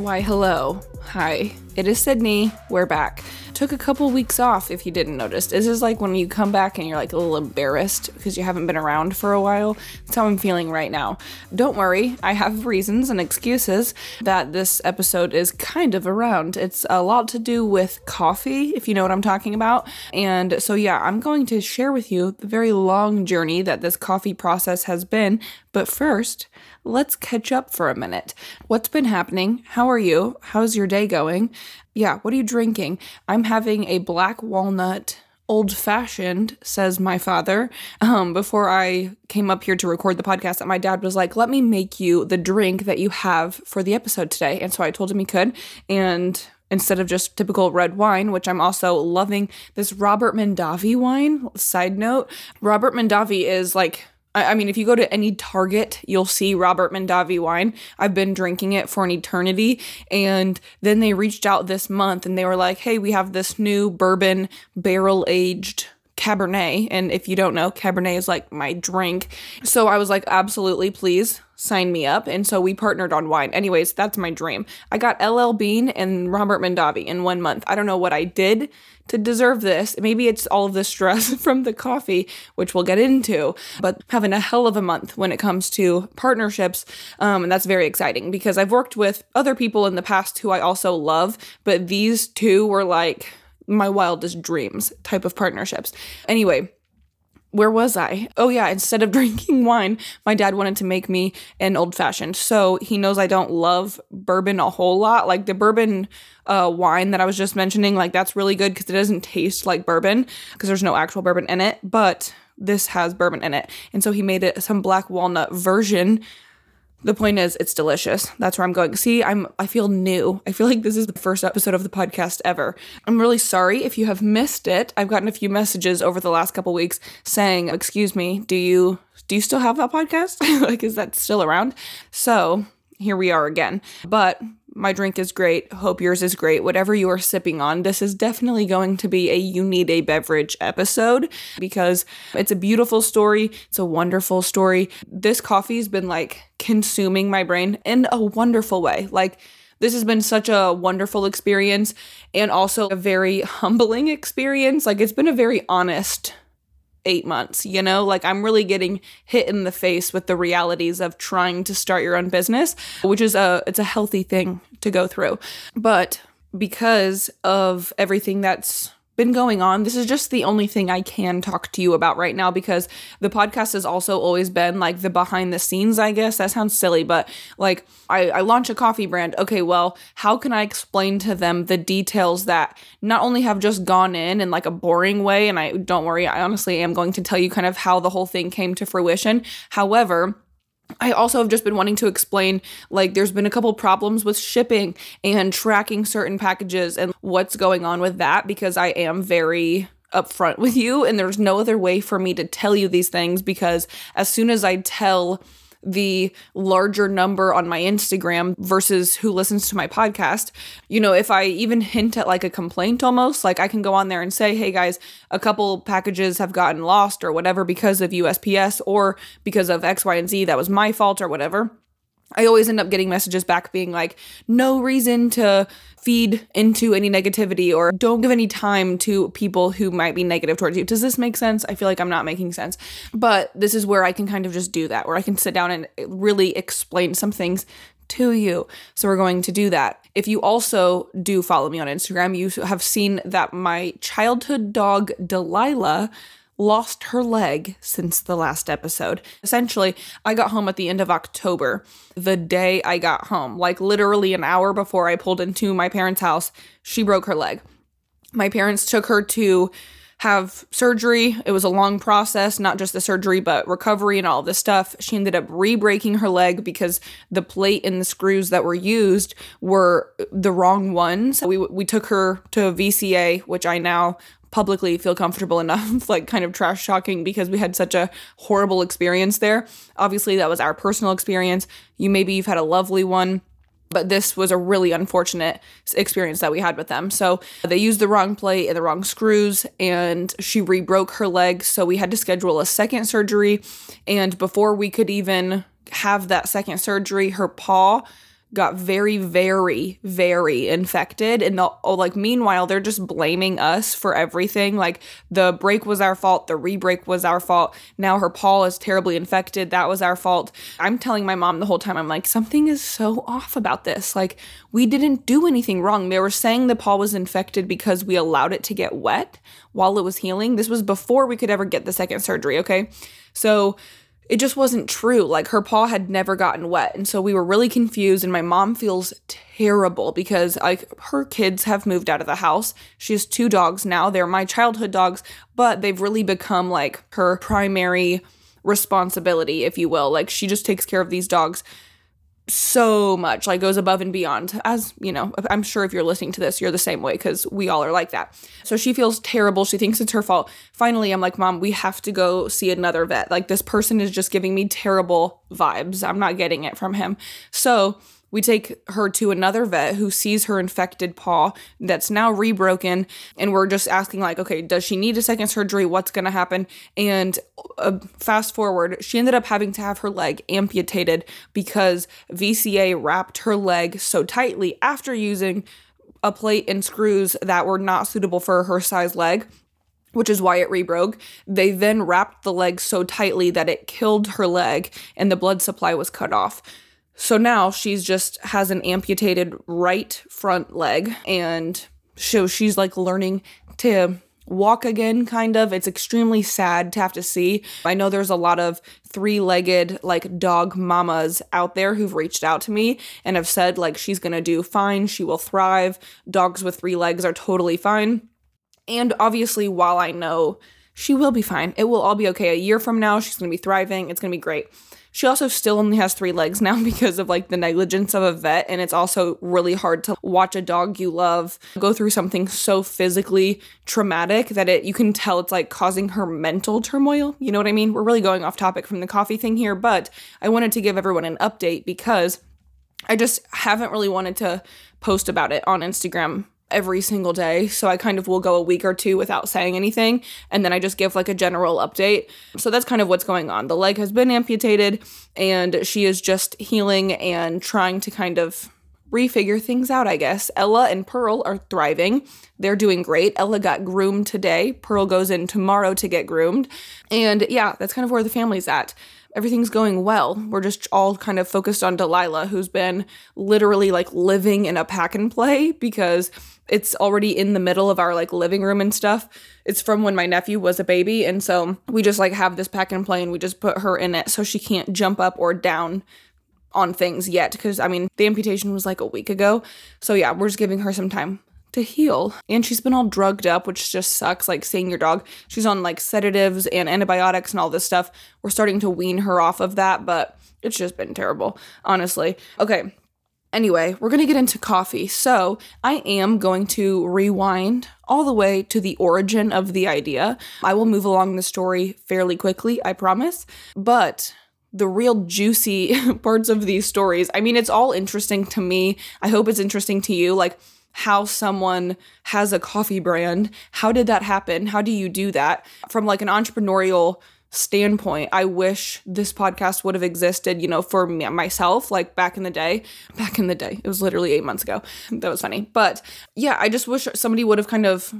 Why, hello. Hi. It is Sydney. We're back. Took a couple weeks off, if you didn't notice. This is like when you come back and you're like a little embarrassed because you haven't been around for a while. That's how I'm feeling right now. Don't worry, I have reasons and excuses that this episode is kind of around. It's a lot to do with coffee, if you know what I'm talking about. And so, yeah, I'm going to share with you the very long journey that this coffee process has been. But first, let's catch up for a minute. What's been happening? How are you? How's your day going? Yeah, what are you drinking? I'm having a black walnut old fashioned, says my father. Um, before I came up here to record the podcast, that my dad was like, let me make you the drink that you have for the episode today. And so I told him he could. And instead of just typical red wine, which I'm also loving this Robert Mondavi wine. Side note, Robert Mondavi is like I mean, if you go to any Target, you'll see Robert Mondavi wine. I've been drinking it for an eternity. And then they reached out this month and they were like, hey, we have this new bourbon barrel aged Cabernet. And if you don't know, Cabernet is like my drink. So I was like, absolutely, please sign me up. And so we partnered on wine. Anyways, that's my dream. I got LL Bean and Robert Mondavi in one month. I don't know what I did to deserve this. Maybe it's all of the stress from the coffee, which we'll get into, but having a hell of a month when it comes to partnerships. Um, and that's very exciting because I've worked with other people in the past who I also love, but these two were like, my wildest dreams type of partnerships. Anyway, where was I? Oh, yeah, instead of drinking wine, my dad wanted to make me an old fashioned. So he knows I don't love bourbon a whole lot. Like the bourbon uh, wine that I was just mentioning, like that's really good because it doesn't taste like bourbon because there's no actual bourbon in it, but this has bourbon in it. And so he made it some black walnut version the point is it's delicious. That's where i'm going. See i'm i feel new. I feel like this is the first episode of the podcast ever. I'm really sorry if you have missed it. I've gotten a few messages over the last couple weeks saying excuse me do you do you still have that podcast? Like is that still around? So here we are again. But my drink is great. Hope yours is great. Whatever you are sipping on, this is definitely going to be a you need a beverage episode because it's a beautiful story. It's a wonderful story. This coffee's been like consuming my brain in a wonderful way. Like, this has been such a wonderful experience and also a very humbling experience. Like, it's been a very honest eight months, you know? Like I'm really getting hit in the face with the realities of trying to start your own business, which is a it's a healthy thing to go through. But because of everything that's been going on. This is just the only thing I can talk to you about right now because the podcast has also always been like the behind the scenes, I guess. That sounds silly, but like I, I launch a coffee brand. Okay, well, how can I explain to them the details that not only have just gone in in like a boring way, and I don't worry, I honestly am going to tell you kind of how the whole thing came to fruition. However, I also have just been wanting to explain like there's been a couple problems with shipping and tracking certain packages and what's going on with that because I am very upfront with you and there's no other way for me to tell you these things because as soon as I tell the larger number on my Instagram versus who listens to my podcast. You know, if I even hint at like a complaint almost, like I can go on there and say, hey guys, a couple packages have gotten lost or whatever because of USPS or because of X, Y, and Z, that was my fault or whatever. I always end up getting messages back being like, no reason to feed into any negativity or don't give any time to people who might be negative towards you. Does this make sense? I feel like I'm not making sense. But this is where I can kind of just do that, where I can sit down and really explain some things to you. So we're going to do that. If you also do follow me on Instagram, you have seen that my childhood dog, Delilah, lost her leg since the last episode. Essentially, I got home at the end of October, the day I got home, like literally an hour before I pulled into my parents' house, she broke her leg. My parents took her to have surgery. It was a long process, not just the surgery, but recovery and all this stuff. She ended up re breaking her leg because the plate and the screws that were used were the wrong ones. We, we took her to a VCA, which I now publicly feel comfortable enough, like kind of trash talking because we had such a horrible experience there. Obviously, that was our personal experience. You maybe you've had a lovely one. But this was a really unfortunate experience that we had with them. So they used the wrong plate and the wrong screws, and she re broke her leg. So we had to schedule a second surgery. And before we could even have that second surgery, her paw got very, very, very infected. And the oh, like meanwhile, they're just blaming us for everything. Like the break was our fault, the re-break was our fault. Now her paw is terribly infected. That was our fault. I'm telling my mom the whole time, I'm like, something is so off about this. Like, we didn't do anything wrong. They were saying the paw was infected because we allowed it to get wet while it was healing. This was before we could ever get the second surgery, okay? So it just wasn't true. Like her paw had never gotten wet. And so we were really confused and my mom feels terrible because like her kids have moved out of the house. She has two dogs now. They're my childhood dogs, but they've really become like her primary responsibility, if you will. Like she just takes care of these dogs so much, like goes above and beyond. As you know, I'm sure if you're listening to this, you're the same way because we all are like that. So she feels terrible. She thinks it's her fault. Finally, I'm like, Mom, we have to go see another vet. Like, this person is just giving me terrible vibes. I'm not getting it from him. So we take her to another vet who sees her infected paw that's now rebroken, and we're just asking, like, okay, does she need a second surgery? What's going to happen? And uh, fast forward, she ended up having to have her leg amputated because VCA wrapped her leg so tightly after using a plate and screws that were not suitable for her size leg which is why it rebroke. They then wrapped the leg so tightly that it killed her leg and the blood supply was cut off. So now she's just has an amputated right front leg. And so she's like learning to walk again kind of. It's extremely sad to have to see. I know there's a lot of three-legged like dog mamas out there who've reached out to me and have said like she's gonna do fine. She will thrive. Dogs with three legs are totally fine. And obviously while i know she will be fine it will all be okay a year from now she's gonna be thriving it's gonna be great she also still only has three legs now because of like the negligence of a vet. And it's also really hard to watch a dog you love go through something so physically traumatic that it you can tell it's like causing her mental turmoil. You know what I mean? We're really going off topic from the coffee thing here, but I wanted to give everyone an update because I just haven't really wanted to post about it on Instagram every single day. So I kind of will go a week or two without saying anything. And then I just give like a general update. So that's kind of what's going on. The leg has been amputated and she is just healing and trying to kind of refigure things out, I guess. Ella and Pearl are thriving. They're doing great. Ella got groomed today. Pearl goes in tomorrow to get groomed. And yeah, that's kind of where the family's at everything's going well. We're just all kind of focused on Delilah, who's been literally like living in a pack and play because it's already in the middle of our like living room and stuff. It's from when my nephew was a baby. And so we just like have this pack and play and we just put her in it so she can't jump up or down on things yet. Cause I mean, the amputation was like a week ago. So yeah, we're just giving her some time to heal. And she's been all drugged up, which just sucks. Like seeing your dog, she's on like sedatives and antibiotics and all this stuff. We're starting to wean her off of that, but it's just been terrible, honestly. Okay. Anyway, we're going to get into coffee. So, I am going to rewind all the way to the origin of the idea. I will move along the story fairly quickly, I promise. But the real juicy parts of these stories, I mean, it's all interesting to me. I hope it's interesting to you. Like, how someone has a coffee brand. How did that happen? How do you do that? From like an entrepreneurial standpoint, I wish this podcast would have existed, you know, for me, myself, like back in the day. Back in the day, it was literally eight months ago. That was funny. But yeah, I just wish somebody would have kind of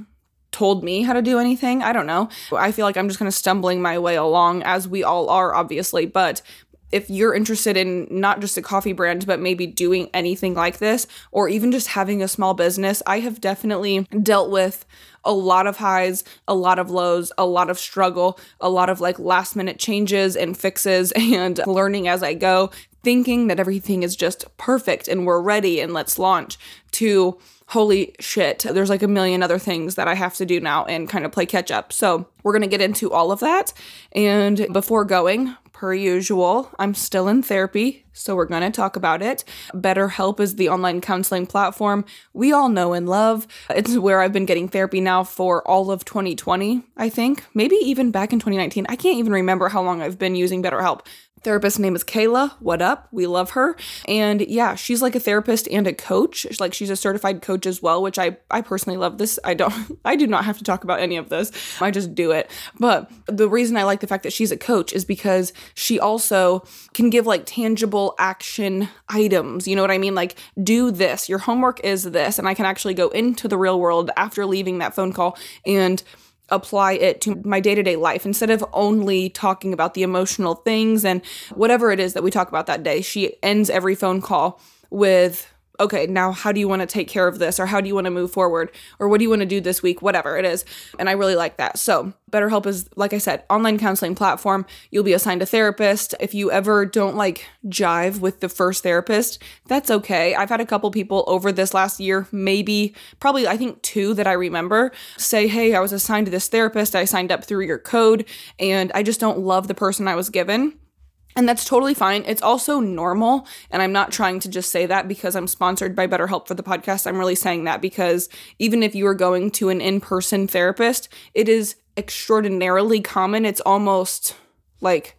told me how to do anything. I don't know. I feel like I'm just kind of stumbling my way along, as we all are, obviously. But if you're interested in not just a coffee brand, but maybe doing anything like this, or even just having a small business, I have definitely dealt with a lot of highs, a lot of lows, a lot of struggle, a lot of like last minute changes and fixes, and learning as I go, thinking that everything is just perfect and we're ready and let's launch, to holy shit, there's like a million other things that I have to do now and kind of play catch up. So, we're going to get into all of that. And before going, per usual, I'm still in therapy, so we're going to talk about it. BetterHelp is the online counseling platform we all know and love. It's where I've been getting therapy now for all of 2020, I think. Maybe even back in 2019. I can't even remember how long I've been using BetterHelp. Therapist name is Kayla. What up? We love her. And yeah, she's like a therapist and a coach. Like she's a certified coach as well, which I I personally love this. I don't I do not have to talk about any of this. I just do it. But the reason I like the fact that she's a coach is because she also can give like tangible action items. You know what I mean? Like do this. Your homework is this and I can actually go into the real world after leaving that phone call and apply it to my day to day life instead of only talking about the emotional things and whatever it is that we talk about that day. She ends every phone call with okay, now how do you want to take care of this? Or how do you want to move forward? Or what do you want to do this week? Whatever it is. And I really like that. So, BetterHelp is, like I said, online counseling platform. You'll be assigned a therapist. If you ever don't like jive with the first therapist, that's okay. I've had a couple people over this last year, maybe, probably, I think two that I remember, say, hey, I was assigned to this therapist. I signed up through your code and I just don't love the person I was given. And that's totally fine. It's also normal. And I'm not trying to just say that because I'm sponsored by BetterHelp for the podcast. I'm really saying that because even if you are going to an in person therapist, it is extraordinarily common. It's almost like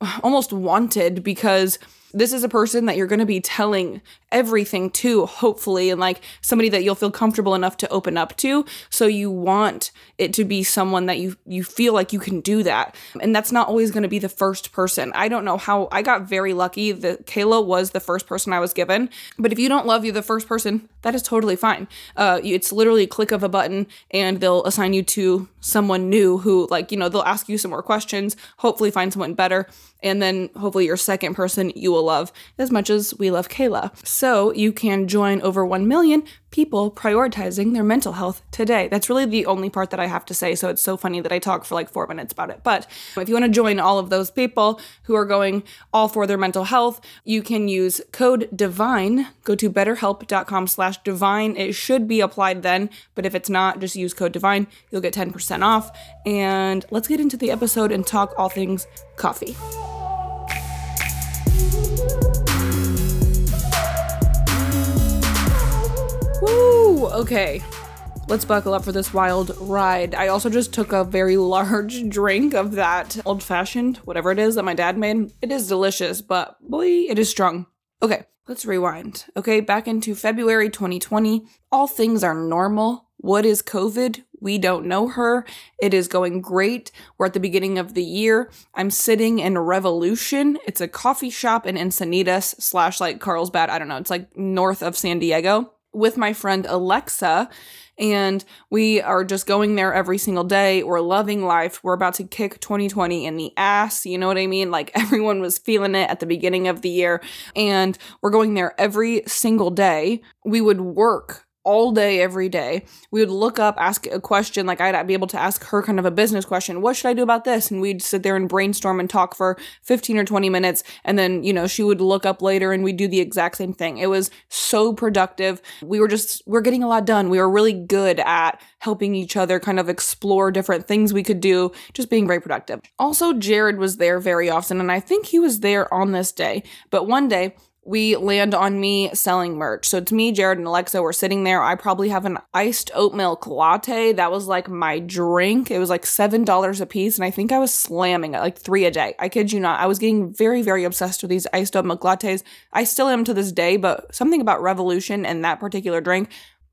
almost wanted because this is a person that you're going to be telling everything to, hopefully, and like somebody that you'll feel comfortable enough to open up to. So you want it to be someone that you you feel like you can do that. And that's not always going to be the first person. I don't know how I got very lucky that Kayla was the first person I was given. But if you don't love you the first person, that is totally fine. Uh, it's literally a click of a button and they'll assign you to someone new who like, you know, they'll ask you some more questions, hopefully find someone better, and then hopefully your second person you will love as much as we love Kayla. So you can join over 1 million people prioritizing their mental health today. That's really the only part that I have to say. So it's so funny that I talk for like four minutes about it. But if you want to join all of those people who are going all for their mental health, you can use code DIVINE. Go to betterhelp.com slash divine. It should be applied then, but if it's not, just use code DIVINE. You'll get 10% off. And let's get into the episode and talk all things coffee. Woo! Okay. Let's buckle up for this wild ride. I also just took a very large drink of that old fashioned, whatever it is that my dad made. It is delicious, but boy, it is strong. Okay, let's rewind. Okay, back into February 2020. All things are normal. What is COVID? We don't know her. It is going great. We're at the beginning of the year. I'm sitting in Revolution. It's a coffee shop in Encinitas slash like Carlsbad. I don't know. It's like north of San Diego with my friend Alexa, and we are just going there every single day. We're loving life. We're about to kick 2020 in the ass. You know what I mean? Like everyone was feeling it at the beginning of the year, and we're going there every single day. We would work all day, every day. We would look up, ask a question, like I'd be able to ask her kind of a business question. What should I do about this? And we'd sit there and brainstorm and talk for 15 or 20 minutes. And then, you know, she would look up later and we'd do the exact same thing. It was so productive. We were just, we're getting a lot done. We were really good at helping each other kind of explore different things we could do, just being very productive. Also, Jared was there very often. And I think he was there on this day. But one day, we land on me selling merch. So it's me, Jared, and Alexa. We're sitting there. I probably have an iced oat milk latte. That was like my drink. It was like $7 a piece. And I think I was slamming it like three a day. I kid you not. I was getting very, very obsessed with these iced oat milk lattes. I still am to this day, but something about Revolution and that particular drink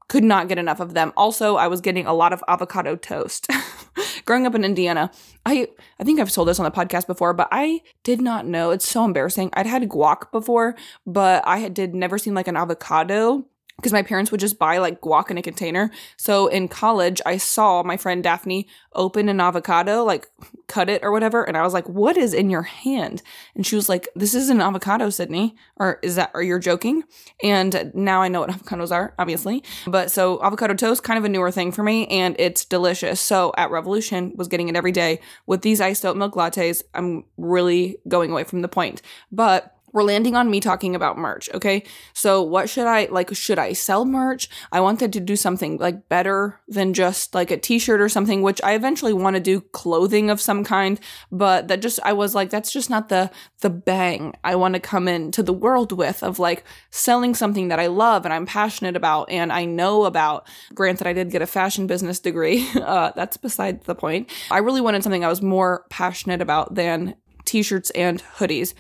could not get enough of them. Also, I was getting a lot of avocado toast. Growing up in Indiana, I I think I've told this on the podcast before, but I did not know. It's so embarrassing. I'd had guac before, but I had did never seen like an avocado because my parents would just buy like guac in a container. So in college, I saw my friend Daphne open an avocado, like cut it or whatever, and I was like, "What is in your hand?" And she was like, "This is an avocado, Sydney." Or is that? Are you joking? And now I know what avocados are, obviously. But so avocado toast, kind of a newer thing for me, and it's delicious. So at Revolution, was getting it every day with these iced oat milk lattes. I'm really going away from the point, but we're landing on me talking about merch, okay? So what should I like should I sell merch? I wanted to do something like better than just like a t-shirt or something, which I eventually want to do clothing of some kind, but that just I was like that's just not the the bang I want to come into the world with of like selling something that I love and I'm passionate about and I know about. Granted I did get a fashion business degree. Uh, that's beside the point. I really wanted something I was more passionate about than t-shirts and hoodies.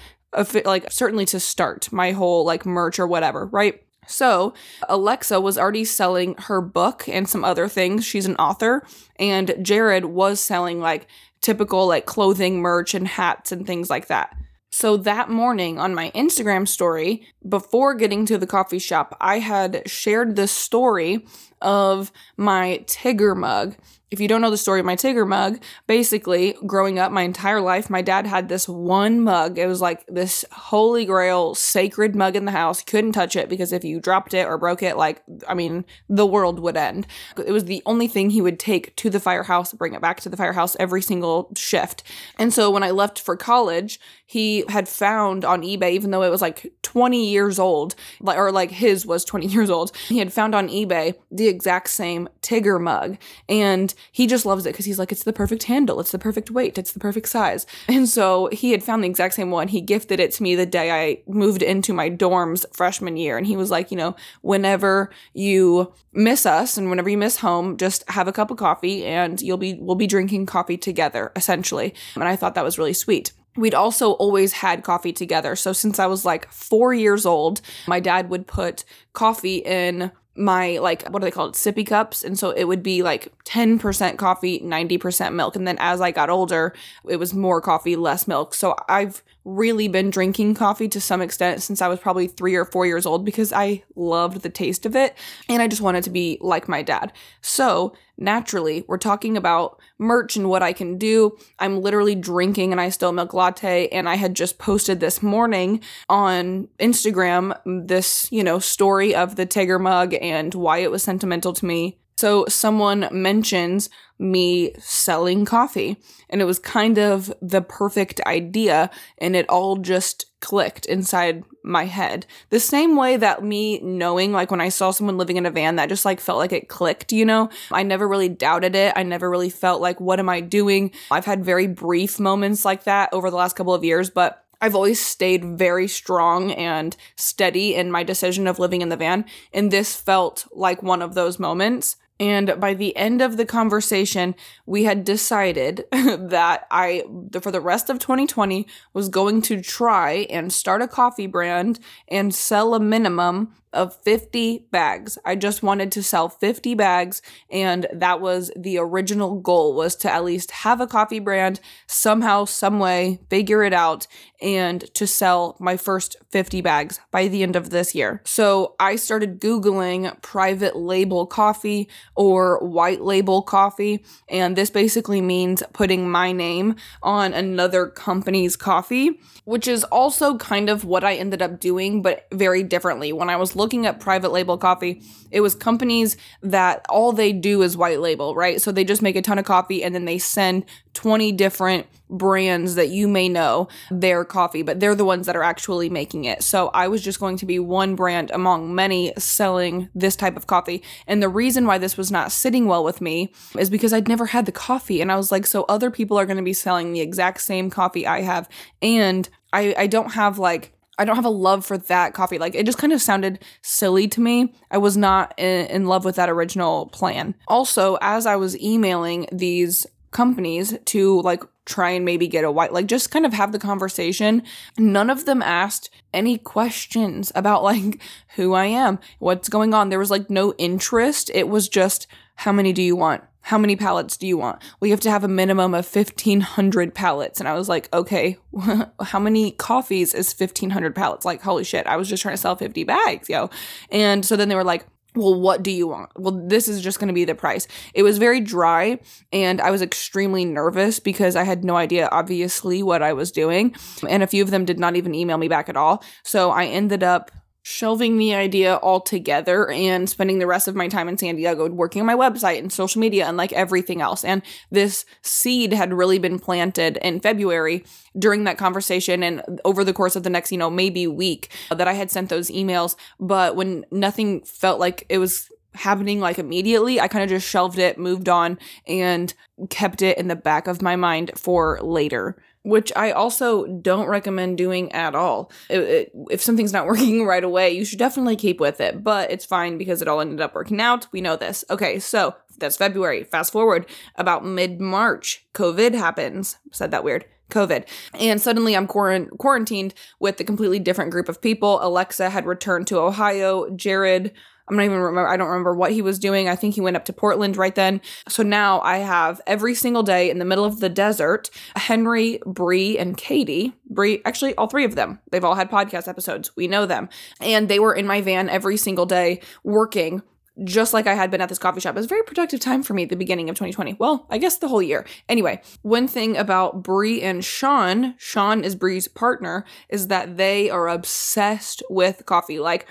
Like certainly to start my whole like merch or whatever, right? So, Alexa was already selling her book and some other things. She's an author, and Jared was selling like typical like clothing merch and hats and things like that. So that morning on my Instagram story, before getting to the coffee shop, I had shared this story of my Tigger mug if you don't know the story of my Tigger mug, basically, growing up my entire life, my dad had this one mug. It was like this holy grail sacred mug in the house. couldn't touch it because if you dropped it or broke it, like, I mean, the world would end. It was the only thing he would take to the firehouse, bring it back to the firehouse every single shift. And so when I left for college, he had found on eBay, even though it was like 20 years old, or like his was 20 years old, he had found on eBay the exact same Tigger mug. And he just loves it because he's like, it's the perfect handle, it's the perfect weight, it's the perfect size. And so he had found the exact same one. He gifted it to me the day I moved into my dorms freshman year. And he was like, you know, whenever you miss us and whenever you miss home, just have a cup of coffee and you'll be, we'll be drinking coffee together, essentially. And I thought that was really sweet we'd also always had coffee together. So since I was like four years old, my dad would put coffee in my like what are they called? Sippy cups. And so it would be like 10% coffee 90% milk. And then as i got older it was more coffee less milk. So i've really been drinking coffee to some extent since I was probably three or four years old because I loved the taste of it and I just wanted to be like my dad. So, naturally, we're talking about merch and what I can do. I'm literally drinking an iced milk latte and I had just posted this morning on Instagram this, you know, story of the Tigger mug and why it was sentimental to me so someone mentions me selling coffee, and it was kind of the perfect idea, and it all just clicked inside my head. The same way that me knowing, like when I saw someone living in a van, that just like felt like it clicked, you know? I never really doubted it. I never really felt like, what am I doing? I've had very brief moments like that over the last couple of years, but I've always stayed very strong and steady in my decision of living in the van. And this felt like one of those moments. And by the end of the conversation, we had decided that I, for the rest of 2020, was going to try and start a coffee brand and sell a minimum of 50 bags. I just wanted to sell 50 bags and that was the original goal was to at least have a coffee brand somehow some way figure it out and to sell my first 50 bags by the end of this year. So I started googling private label coffee or white label coffee and this basically means putting my name on another company's coffee, which is also kind of what I ended up doing but very differently. When I was looking at private label coffee, it was companies that all they do is white label, right? So they just make a ton of coffee and then they send 20 different brands that you may know their coffee, but they're the ones that are actually making it. So I was just going to be one brand among many selling this type of coffee. And the reason why this was not sitting well with me is because I'd never had the coffee. And I was like, so other people are going to be selling the exact same coffee I have. And I, I don't have like I don't have a love for that coffee. Like it just kind of sounded silly to me. I was not in, in, love with that original plan. Also, as I was emailing these companies to like try and maybe get a white like just kind of have the conversation, none of them asked any questions about like who I am, what's going on. There was like no interest. It was just how many do you want? How many pallets do you want? We have to have a minimum of 1500 pallets. And I was like, okay, how many coffees is 1500 pallets? Like, holy shit, I was just trying to sell 50 bags, yo. And so then they were like, well, what do you want? Well, this is just going to be the price. It was very dry and I was extremely nervous because I had no idea, obviously, what I was doing. And a few of them did not even email me back at all. So I ended up shelving the idea altogether and spending the rest of my time in San Diego working on my website and social media and like everything else. And this seed had really been planted in February during that conversation and over the course of the next, you know, maybe week that I had sent those emails. But when nothing felt like it was happening like immediately. I kind of just shelved it, moved on, and kept it in the back of my mind for later which I also don't recommend doing at all. It, it, if something's not working right away, you should definitely keep with it, but it's fine because it all ended up working out. We know this. Okay, so that's February. Fast forward about mid March, COVID happens. Said that weird. COVID. And suddenly I'm quarant- quarantined with a completely different group of people. Alexa had returned to Ohio. Jared I'm not even remember. I don't remember what he was doing. I think he went up to Portland right then. So now I have every single day in the middle of the desert, Henry, Bree, and Katie. Bree, actually, all three of them. They've all had podcast episodes. We know them, and they were in my van every single day working. Just like I had been at this coffee shop. It was a very productive time for me at the beginning of 2020. Well, I guess the whole year. Anyway, one thing about Bree and Sean, Sean is Bree's partner, is that they are obsessed with coffee. Like,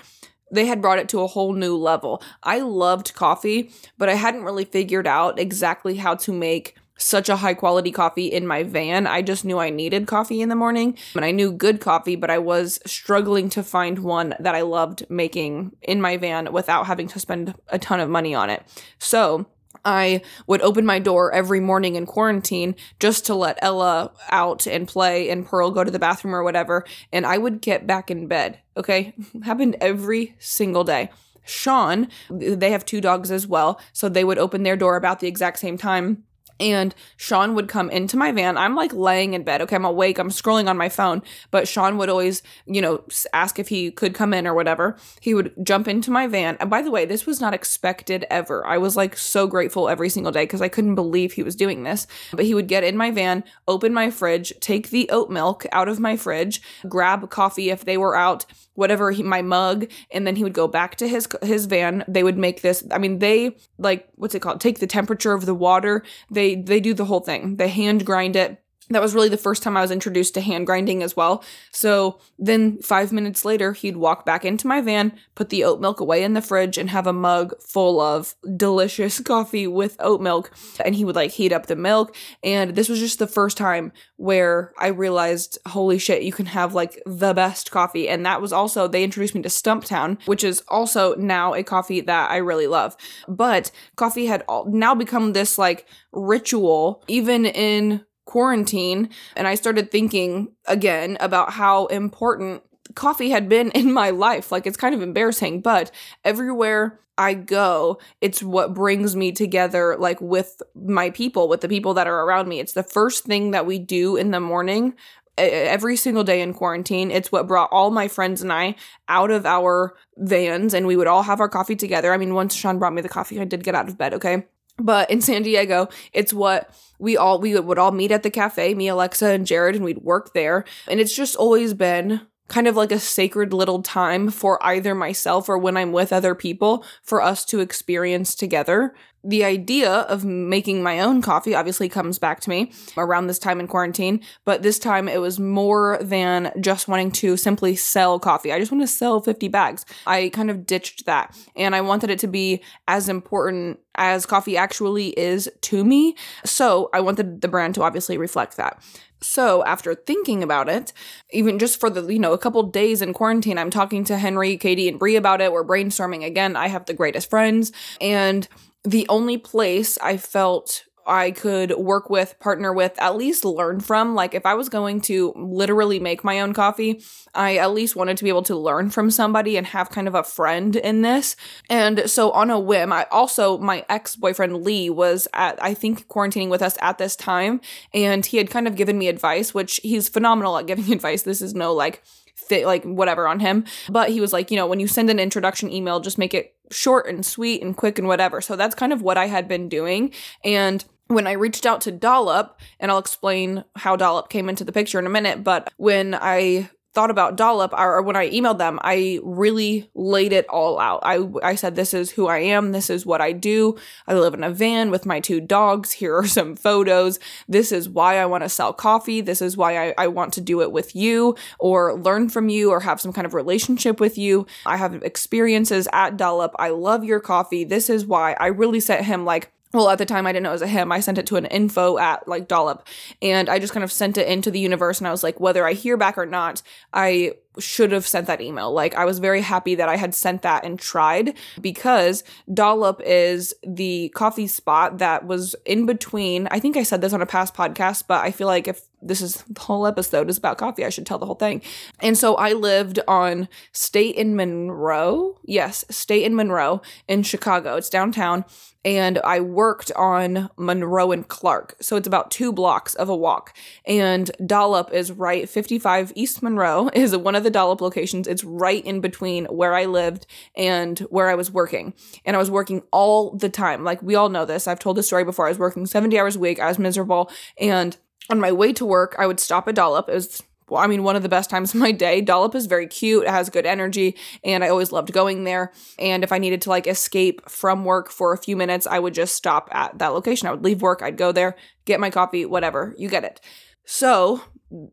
they had brought it to a whole new level. I loved coffee, but I hadn't really figured out exactly how to make such a high quality coffee in my van. I just knew I needed coffee in the morning and I knew good coffee, but I was struggling to find one that I loved making in my van without having to spend a ton of money on it. So, I would open my door every morning in quarantine just to let Ella out and play and Pearl go to the bathroom or whatever. And I would get back in bed. Okay. Happened every single day. Sean, they have two dogs as well. So they would open their door about the exact same time and Sean would come into my van. I'm like laying in bed. Okay, I'm awake. I'm scrolling on my phone. But Sean would always, you know, ask if he could come in or whatever. He would jump into my van. And by the way, this was not expected ever. I was like so grateful every single day because I couldn't believe he was doing this. But he would get in my van, open my fridge, take the oat milk out of my fridge, grab coffee if they were out, whatever he, my mug, and then he would go back to his his van. They would make this. I mean, they like what's it called? Take the temperature of the water. They they they do the whole thing. They hand grind it that was really the first time I was introduced to hand grinding as well. So then, five minutes later, he'd walk back into my van, put the oat milk away in the fridge, and have a mug full of delicious coffee with oat milk. And he would like heat up the milk. And this was just the first time where I realized, holy shit, you can have like the best coffee. And that was also, they introduced me to Stumptown, which is also now a coffee that I really love. But coffee had all, now become this like ritual, even in quarantine and I started thinking again about how important coffee had been in my life. Like it's kind of embarrassing, but everywhere I go, it's what brings me together like with my people, with the people that are around me. It's the first thing that we do in the morning every single day in quarantine. It's what brought all my friends and I out of our vans and we would all have our coffee together. I mean, once Sean brought me the coffee, I did get out of bed, okay? But in San Diego, it's what we all we would all meet at the cafe, me, Alexa, and Jared, and we'd work there. And it's just always been kind of like a sacred little time for either myself or when I'm with other people for us to experience together the idea of making my own coffee obviously comes back to me around this time in quarantine, but this time it was more than just wanting to simply sell coffee. I just want to sell 50 bags. I kind of ditched that and I wanted it to be as important as coffee actually is to me. So I wanted the brand to obviously reflect that. So after thinking about it, even just for the, you know, a couple days in quarantine, I'm talking to Henry, Katie, and Bree about it. We're brainstorming again. I have the greatest friends and the only place I felt I could work with, partner with, at least learn from. Like, if I was going to literally make my own coffee, I at least wanted to be able to learn from somebody and have kind of a friend in this. And so, on a whim, I also, my ex boyfriend Lee was at, I think, quarantining with us at this time. And he had kind of given me advice, which he's phenomenal at giving advice. This is no like, fit like whatever on him. But he was like, you know, when you send an introduction email, just make it short and sweet and quick and whatever. So that's kind of what I had been doing. And when I reached out to Dollop, and I'll explain how Dollop came into the picture in a minute, but when I thought about Dollop, or when I emailed them, I really laid it all out. I, I said, This is who I am. This is what I do. I live in a van with my two dogs. Here are some photos. This is why I want to sell coffee. This is why I, I want to do it with you or learn from you or have some kind of relationship with you. I have experiences at Dollop. I love your coffee. This is why I really sent him like well at the time i didn't know it was a him. I sent it to an info at like dollop. And i just kind of sent it into the universe and i was like whether i hear back or not i should have sent that email. Like I was very happy that I had sent that and tried because Dollop is the coffee spot that was in between. I think I said this on a past podcast, but I feel like if this is the whole episode is about coffee, I should tell the whole thing. And so I lived on State and Monroe. Yes, State and Monroe in Chicago. It's downtown and I worked on Monroe and Clark. So it's about two blocks of a walk. And Dollop is right, 55 East Monroe is one of the Dollop locations. It's right in between where I lived and where I was working. And I was working all the time. Like we all know this. I've told this story before. I was working 70 hours a week. I was miserable. And on my way to work, I would stop at Dollop. It was well, I mean, one of the best times of my day. Dollop is very cute, it has good energy, and I always loved going there. And if I needed to like escape from work for a few minutes, I would just stop at that location. I would leave work, I'd go there, get my coffee, whatever. You get it. So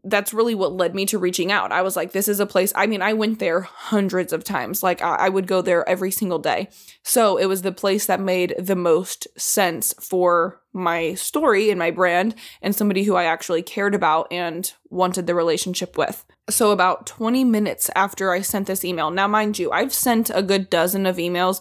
that's really what led me to reaching out. I was like, this is a place. I mean, I went there hundreds of times. Like, I, I, would go there every single day. So it was the place that made the most sense for my story and my brand and somebody who I actually cared about and wanted the relationship with. So, about 20 minutes after I sent this email, now, mind you, I've sent a good dozen of emails,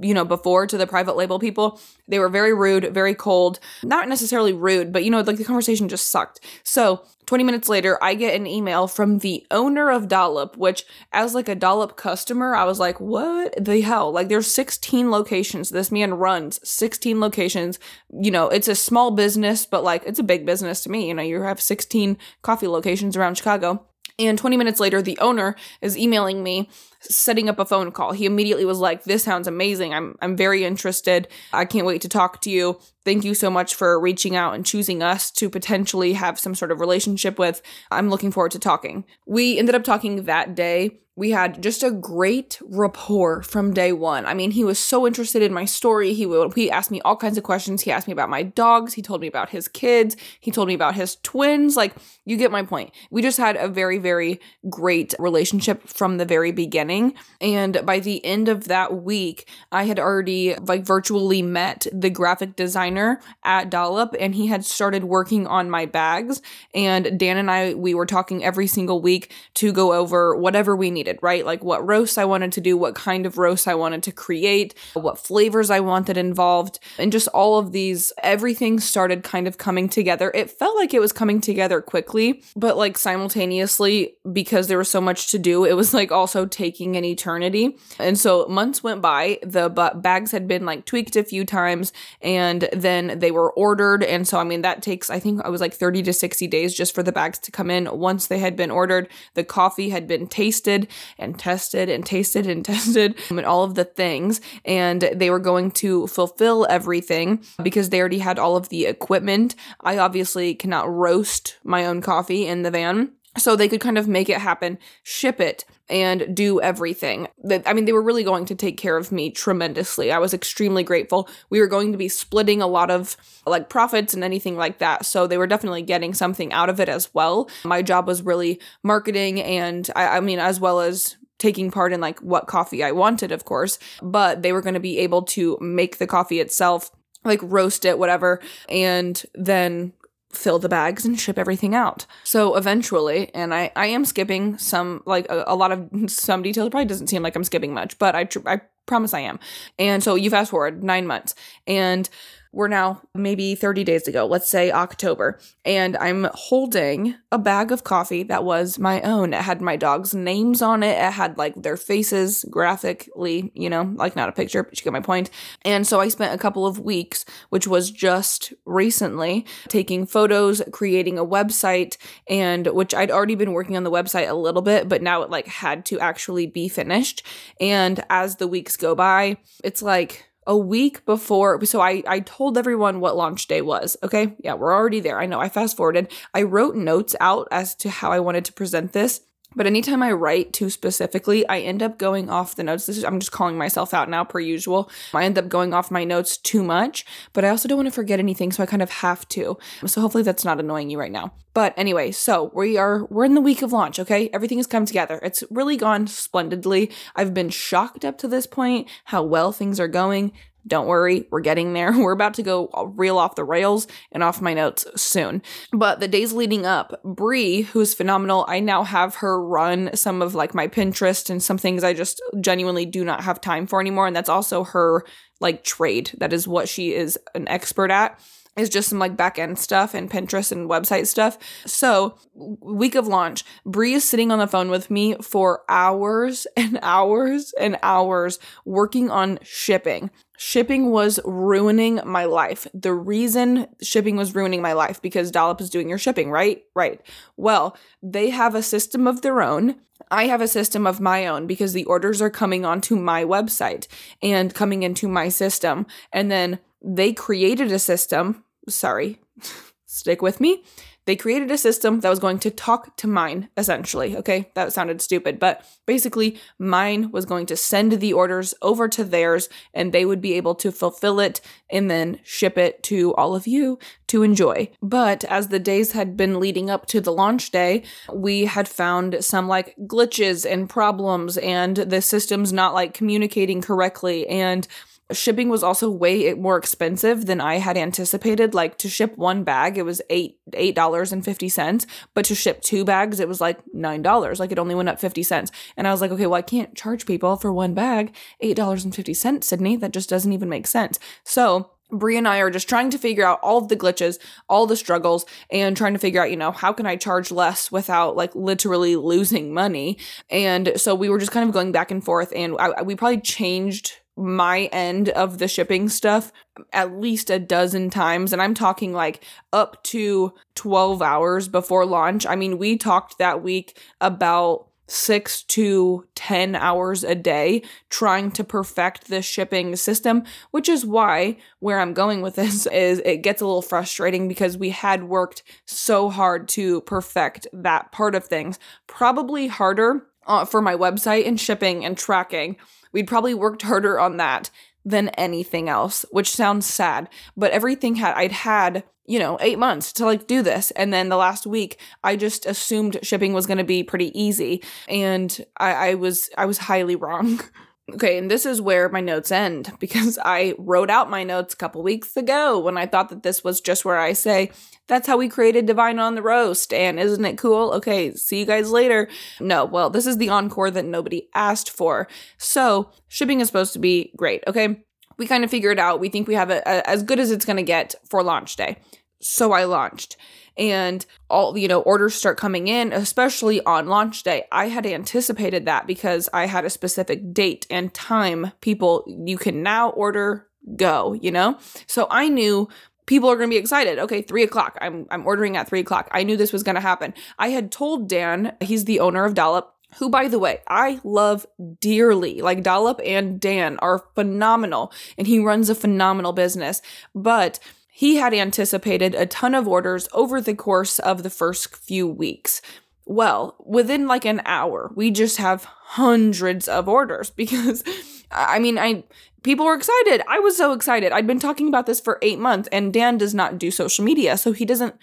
you know, before to the private label people, they were very rude, very cold. Not necessarily rude, but you know, like the conversation just sucked. So 20 minutes later, I get an email from the owner of Dollop, which as like a Dollop customer, I was like, what the hell? Like there's 16 locations. This man runs 16 locations. You know, it's a small business, but like it's a big business to me. You know, you have 16 coffee locations around Chicago. And 20 minutes later, the owner is emailing me, setting up a phone call. He immediately was like, This sounds amazing. I'm, I'm very interested. I can't wait to talk to you. Thank you so much for reaching out and choosing us to potentially have some sort of relationship with. I'm looking forward to talking. We ended up talking that day we had just a great rapport from day one. I mean, he was so interested in my story. He would he asked me all kinds of questions. He asked me about my dogs. He told me about his kids. He told me about his twins. Like, you get my point. We just had a very, very great relationship from the very beginning. And by the end of that week, I had already like virtually met the graphic designer at Dollop and he had started working on my bags. And Dan and I, we were talking every single week to go over whatever we needed right? Like what roasts I wanted to do, what kind of roasts I wanted to create, what flavors I wanted involved, and just all of these, everything started kind of coming together. It felt like it was coming together quickly, but like simultaneously, because there was so much to do, it was like also taking an eternity. And so months went by, the bags had been like tweaked a few times, and then they were ordered. And so, I mean, that takes, I think I was like 30 to 60 days just for the bags to come in. Once they had been ordered, the coffee had been tasted and tested and tasted and tested and all of the things. And they were going to fulfill everything because they already had all of the equipment. I obviously cannot roast my own coffee in the van. So they could kind of make it happen, ship it, and do everything. I mean, they were really going to take care of me tremendously. I was extremely grateful. We were going to be splitting a lot of like profits and anything like that. So they were definitely getting something out of it as well. My job was really marketing and I, I mean, as well as taking part in like what coffee I wanted, of course, but they were going to be able to make the coffee itself like roast it, whatever, and then fill the bags and ship everything out. So eventually, and I, I am skipping some, like a, a lot of some details. It probably doesn't seem like I'm skipping much, but I, tr- I promise I am. And so you fast forward nine months and we're now maybe 30 days ago, let's say October, and I'm holding a bag of coffee that was my own. It had my dog's names on it, it had like their faces graphically, you know, like not a picture, but you get my point. And so I spent a couple of weeks, which was just recently, taking photos, creating a website, and which I'd already been working on the website a little bit, but now it like had to actually be finished. And as the weeks go by, it's like, a week before so I I told everyone what launch day was. Okay? Yeah, we're already there. I know. I fast forwarded. I wrote notes out as to how I wanted to present this. But anytime I write too specifically, I end up going off the notes. This is I'm just calling myself out now per usual. I end up going off my notes too much, but I also don't want to forget anything, so I kind of have to. So hopefully that's not annoying you right now. But anyway, so we are we're in the week of launch, okay? Everything has come together. It's really gone splendidly. I've been shocked up to this point how well things are going. Don't worry, we're getting there. We're about to go reel off the rails and off my notes soon. But the days leading up, Bree, who's phenomenal, I now have her run some of like my Pinterest and some things I just genuinely do not have time for anymore. And that's also her like trade. That is what she is an expert at is just some like back end stuff and Pinterest and website stuff. So, week of launch, Bree is sitting on the phone with me for hours and hours and hours working on shipping. Shipping was ruining my life. The reason shipping was ruining my life because Dollop is doing your shipping, right? Right. Well, they have a system of their own. I have a system of my own because the orders are coming onto my website and coming into my system. And then they created a system. Sorry, stick with me. They created a system that was going to talk to mine, essentially. Okay, that sounded stupid, but basically, mine was going to send the orders over to theirs and they would be able to fulfill it and then ship it to all of you to enjoy. But as the days had been leading up to the launch day, we had found some like glitches and problems, and the system's not like communicating correctly. And shipping was also way more expensive than I had anticipated. Like to ship one bag, it was eight eight dollars and fifty cents, but to ship two bags, it was like nine dollars. Like it only went up fifty cents. And I was like, okay, well, I can't charge people for one bag eight dollars and fifty cents, Sydney. That just doesn't even make sense. So Bree and I are just trying to figure out all of the glitches, all the struggles, and trying to figure out, you know, how can I charge less without like literally losing money. And so we were just kind of going back and forth, and I, we probably changed my end of the shipping stuff at least a dozen times and I'm talking like up to 12 hours before launch. I mean, we talked that week about 6 to 10 hours a day trying to perfect the shipping system, which is why where I'm going with this is it gets a little frustrating because we had worked so hard to perfect that part of things. Probably harder uh, for my website and shipping and tracking We'd probably worked harder on that than anything else, which sounds sad, but everything had I'd had, you know, 8 months to like do this. And then the last week I just assumed shipping was going to be pretty easy. And I I was I was highly wrong. Okay, and this is where my notes end because I wrote out my notes a couple weeks ago when I thought that this was just where I say, that's how we created Divine on the Roast, and isn't it cool? Okay, see you guys later. No, well, this is the encore that nobody asked for. So, shipping is supposed to be great, okay? We kind of figured it out, we think we have it as good as it's gonna get for launch day. So I launched. And all you know orders start coming in especially on launch day. I had anticipated that because i had a specific date and time. People you can now order go you know? So i knew people are going to be excited. Okay three o'clock. I'm, I'm ordering at three o'clock. I knew this was going to happen. I had told dan he's the owner of dollop who, by the way, I love dearly. Like Dollop and Dan are phenomenal, and he runs a phenomenal business. But he had anticipated a ton of orders over the course of the first few weeks. Well, within like an hour, we just have hundreds of orders because I mean, I people were excited. I was so excited. I'd been talking about this for 8 months and Dan does not do social media, so he doesn't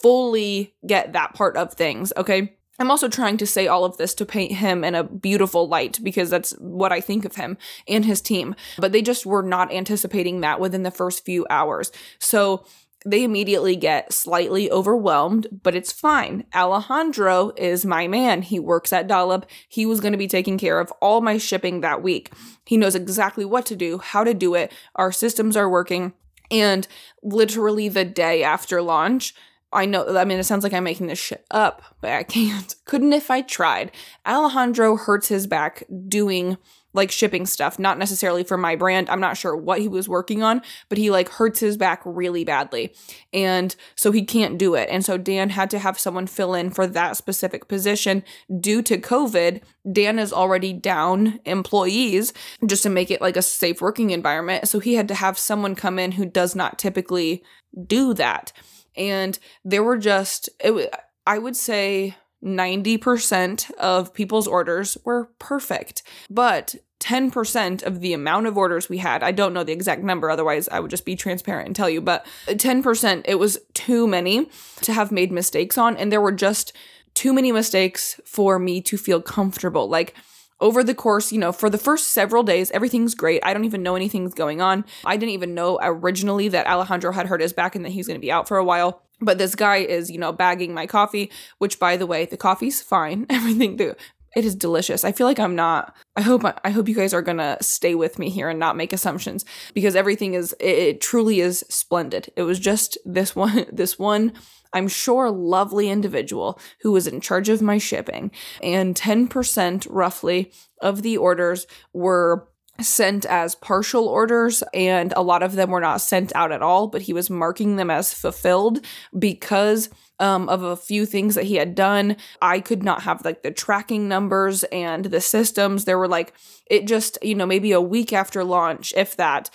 fully get that part of things, okay? I'm also trying to say all of this to paint him in a beautiful light because that's what I think of him and his team. But they just were not anticipating that within the first few hours. So they immediately get slightly overwhelmed, but it's fine. Alejandro is my man. He works at Dollop. He was going to be taking care of all my shipping that week. He knows exactly what to do, how to do it. Our systems are working. And literally the day after launch, I know, I mean, it sounds like I'm making this shit up, but I can't. Couldn't if I tried. Alejandro hurts his back doing like shipping stuff, not necessarily for my brand. I'm not sure what he was working on, but he like hurts his back really badly. And so he can't do it. And so Dan had to have someone fill in for that specific position due to COVID. Dan is already down employees just to make it like a safe working environment. So he had to have someone come in who does not typically do that and there were just it, I would say 90% of people's orders were perfect. But 10% of the amount of orders we had, I don't know the exact number, otherwise, I would just be transparent and tell you, but 10%, it was too many to have made mistakes on. And there were just too many mistakes for me to feel comfortable. Like, over the course, you know, for the first several days, everything's great. I don't even know anything's going on. I didn't even know originally that Alejandro had hurt his back and that he's going to be out for a while. But this guy is, you know, bagging my coffee, which by the way, the coffee's fine. Everything do it is delicious. I feel like I'm not I hope I hope you guys are to stay with me here and not make assumptions because everything is it, it truly is splendid. It was just this one this one I'm sure lovely individual who was in charge of my shipping and 10% roughly of the orders were sent as partial orders and a lot of them were not sent out at all but he was marking them as fulfilled because um, of a few things that he had done. I could not have like the tracking numbers and the systems. There were like it just you know maybe a week after launch if that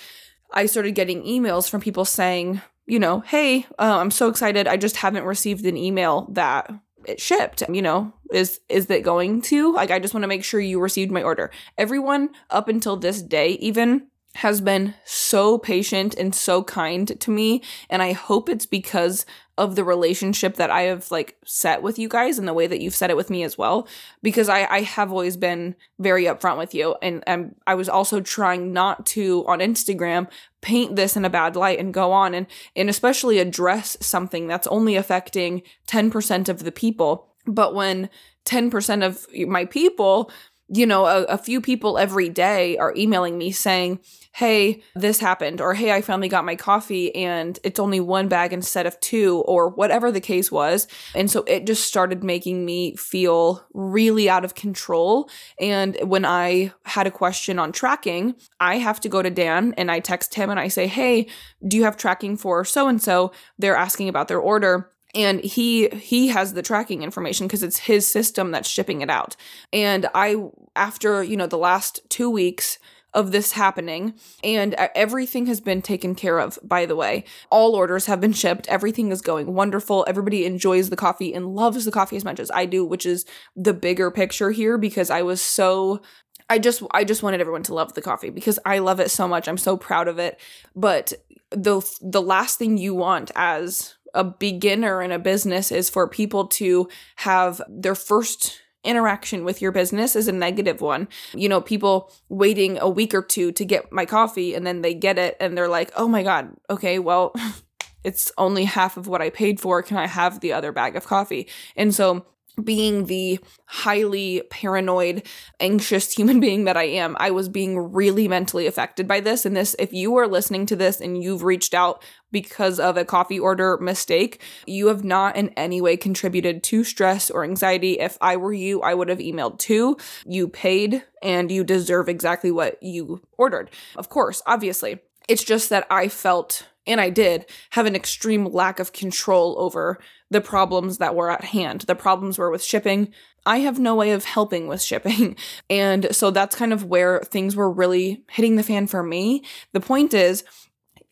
i started getting emails from people saying you know hey uh, i'm so excited. I just haven't received an email that it shipped you know is is it going to? Like i just want to make sure you received my order. Everyone up until this day even has been so patient and so kind to me and i hope it's because of the relationship that i have like set with you guys and the way that you've set it with me as well because i i have always been very upfront with you and and i was also trying not to on instagram paint this in a bad light and go on and and especially address something that's only affecting 10% of the people. But when 10% of my people you know, a, a, few people every day are emailing me saying, Hey, this happened, or Hey, I finally got my coffee and it's only one bag instead of two, or whatever the case was. And so it just started making me feel really out of control. And when I had a question on tracking, I have to go to Dan and I text him and I say, Hey, do you have tracking for so and so? They're asking about their order and he he has the tracking information because it's his system that's shipping it out and i after you know the last two weeks of this happening and everything has been taken care of by the way all orders have been shipped everything is going wonderful everybody enjoys the coffee and loves the coffee as much as i do which is the bigger picture here because i was so I just I just wanted everyone to love the coffee because I love it so much. I'm so proud of it. But the the last thing you want as a beginner in a business is for people to have their first interaction with your business is a negative one. You know, people waiting a week or two to get my coffee and then they get it and they're like, "Oh my god, okay, well, it's only half of what I paid for. Can I have the other bag of coffee?" And so being the highly paranoid, anxious human being that I am, I was being really mentally affected by this. And this, if you are listening to this and you've reached out because of a coffee order mistake, you have not in any way contributed to stress or anxiety. If I were you, I would have emailed too. You paid and you deserve exactly what you ordered. Of course, obviously. It's just that I felt and I did have an extreme lack of control over the problems that were at hand. The problems were with shipping. I have no way of helping with shipping. And so that's kind of where things were really hitting the fan for me. The point is,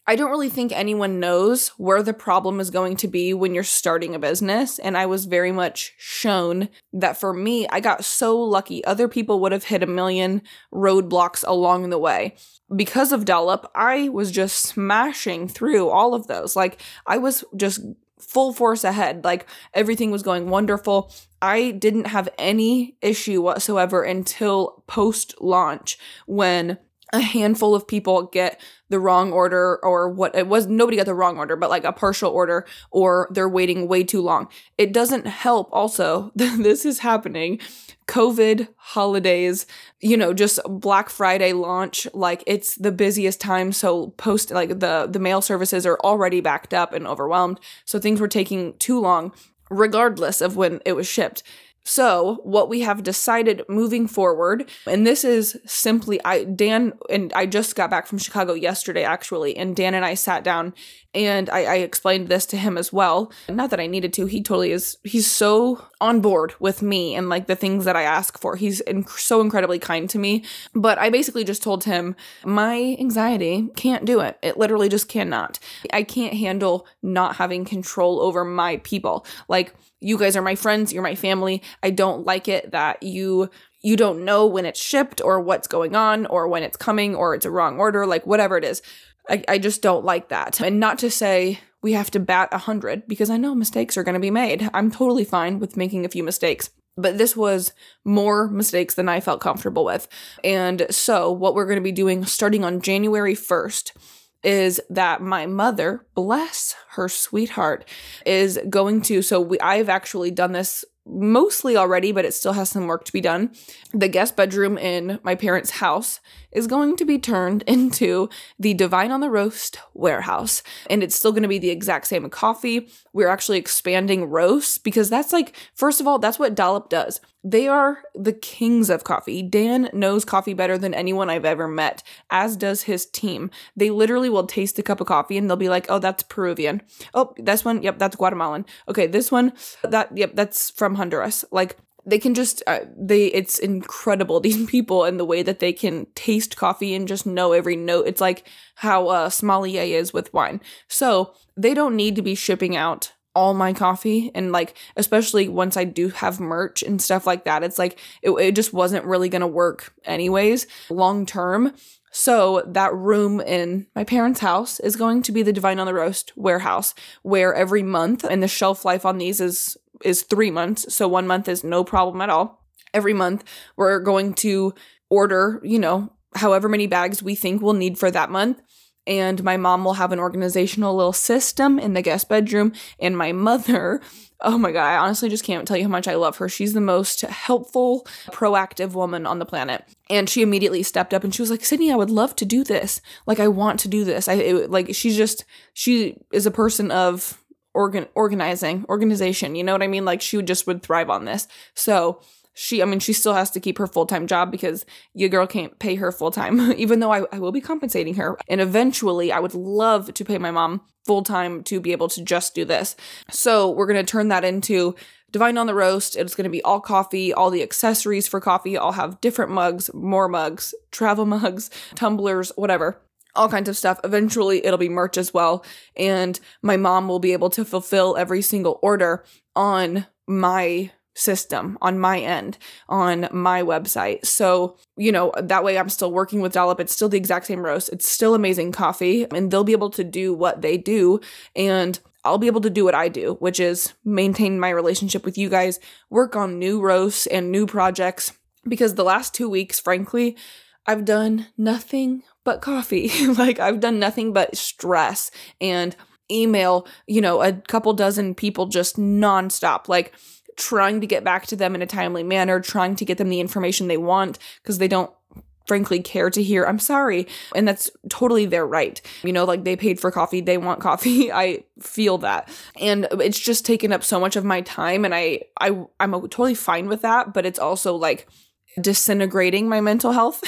I don't really think anyone knows where the problem is going to be when you're starting a business. And I was very much shown that for me, I got so lucky. Other people would have hit a million roadblocks along the way. Because of Dollop, I was just smashing through all of those. Like, I was just full force ahead. Like, everything was going wonderful. I didn't have any issue whatsoever until post launch when a handful of people get the wrong order or what it was nobody got the wrong order but like a partial order or they're waiting way too long. It doesn't help also this is happening covid holidays you know just black friday launch like it's the busiest time. So post like the the mail services are already backed up and overwhelmed. So things were taking too long regardless of when it was shipped so, what we have decided moving forward, and this is simply I Dan and I just got back from Chicago yesterday actually, and Dan and I sat down and I, I explained this to him as well. Not that I needed to, he totally is he's so on board with me and like the things that I ask for. He's inc- so incredibly kind to me, but I basically just told him my anxiety can't do it. It literally just cannot. I can't handle not having control over my people. Like you guys are my friends, you're my family. I don't like it that you you don't know when it's shipped or what's going on or when it's coming or it's a wrong order, like whatever it is. I, I just don't like that. And not to say we have to bat a hundred because I know mistakes are going to be made. I'm totally fine with making a few mistakes. but this was more mistakes than I felt comfortable with. And so, what we're going to be doing starting on January 1st is that my mother, bless her sweetheart, is going to. So, we, I've actually done this mostly already, but it still has some work to be done. The guest bedroom in my parents' house is going to be turned into the Divine on the Roast warehouse. And it's still going to be the exact same coffee. We're actually expanding roasts because that's like, first of all, that's what Dollop does. They are the kings of coffee. Dan knows coffee better than anyone I've ever met, as does his team. They literally will taste a cup of coffee and they'll be like, oh, that's Peruvian. Oh, this one, yep, that's Guatemalan. Okay, this one, that, yep, that's from Honduras. Like, they can just uh, they it's incredible these people and the way that they can taste coffee and just know every note it's like how uh sommelier is with wine so they don't need to be shipping out all my coffee and like especially once i do have merch and stuff like that it's like it, it just wasn't really gonna work anyways long term so that room in my parents' house is going to be the Divine on the Roast warehouse, where every month, and the shelf life on these is is three months, so one month is no problem at all. Every month, we're going to order, you know, however many bags we think we'll need for that month. And my mom will have an organizational little system in the guest bedroom. And my mother, oh my God, I honestly just can't tell you how much I love her. She's the most helpful, proactive woman on the planet. And she immediately stepped up and she was like, Sydney, I would love to do this. Like, I want to do this. I it, like, she's just, she is a person of organ organizing organization you know what i mean like she would just would thrive on this so she i mean she still has to keep her full-time job because your girl can't pay her full-time even though I, I will be compensating her and eventually i would love to pay my mom full-time to be able to just do this so we're going to turn that into Divine on the Roast. It's going to be all coffee, all the accessories for coffee. I'll have different mugs, more mugs, travel mugs, tumblers, whatever all kinds of stuff. Eventually, it'll be merch as well. And my mom will be able to fulfill every single order on my system, on my end, on my website. So, you know, that way I'm still working with Dollop. It's still the exact same roast. It's still amazing coffee, and they'll be able to do what they do. And I'll be able to do what I do, which is maintain my relationship with you guys, work on new roasts and new projects. Because the last two weeks, frankly, I've done nothing but coffee. like I've done nothing but stress and email, you know, a couple dozen people just nonstop, like trying to get back to them in a timely manner, trying to get them the information they want because they don't frankly care to hear i'm sorry and that's totally their right. You know like they paid for coffee they want coffee. I feel that. And it's just taken up so much of my time and i i i'm totally fine with that but it's also like disintegrating my mental health